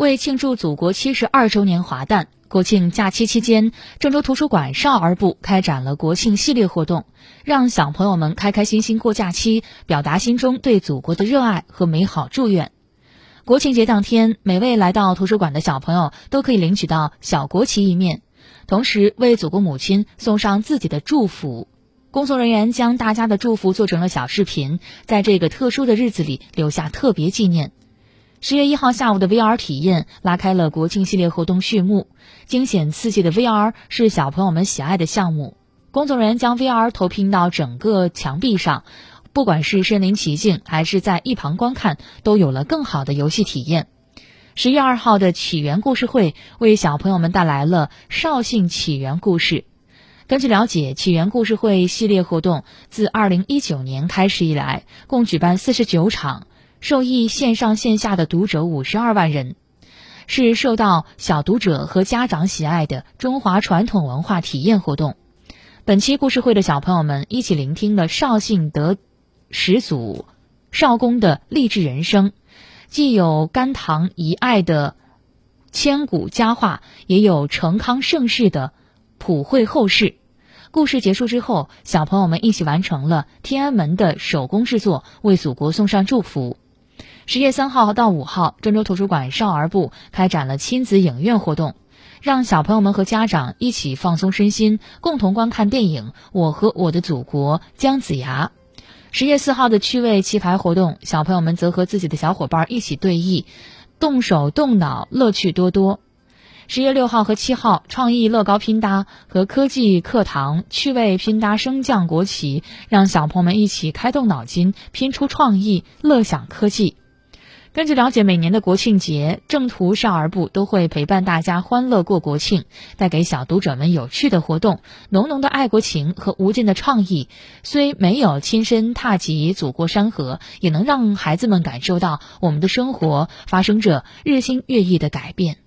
为庆祝祖国七十二周年华诞，国庆假期期间，郑州图书馆少儿部开展了国庆系列活动，让小朋友们开开心心过假期，表达心中对祖国的热爱和美好祝愿。国庆节当天，每位来到图书馆的小朋友都可以领取到小国旗一面，同时为祖国母亲送上自己的祝福。工作人员将大家的祝福做成了小视频，在这个特殊的日子里留下特别纪念。十月一号下午的 VR 体验拉开了国庆系列活动序幕。惊险刺激的 VR 是小朋友们喜爱的项目。工作人员将 VR 投屏到整个墙壁上，不管是身临其境还是在一旁观看，都有了更好的游戏体验。十月二号的起源故事会为小朋友们带来了绍兴起源故事。根据了解，起源故事会系列活动自二零一九年开始以来，共举办四十九场。受益线上线下的读者五十二万人，是受到小读者和家长喜爱的中华传统文化体验活动。本期故事会的小朋友们一起聆听了绍兴德始祖绍公的励志人生，既有甘棠遗爱的千古佳话，也有成康盛世的普惠后世。故事结束之后，小朋友们一起完成了天安门的手工制作，为祖国送上祝福。十月三号到五号，郑州图书馆少儿部开展了亲子影院活动，让小朋友们和家长一起放松身心，共同观看电影《我和我的祖国》姜子牙。十月四号的趣味棋牌活动，小朋友们则和自己的小伙伴一起对弈，动手动脑，乐趣多多。十月六号和七号，创意乐高拼搭和科技课堂趣味拼搭升降国旗，让小朋友们一起开动脑筋，拼出创意，乐享科技。根据了解，每年的国庆节，正途少儿部都会陪伴大家欢乐过国庆，带给小读者们有趣的活动、浓浓的爱国情和无尽的创意。虽没有亲身踏及祖国山河，也能让孩子们感受到我们的生活发生着日新月异的改变。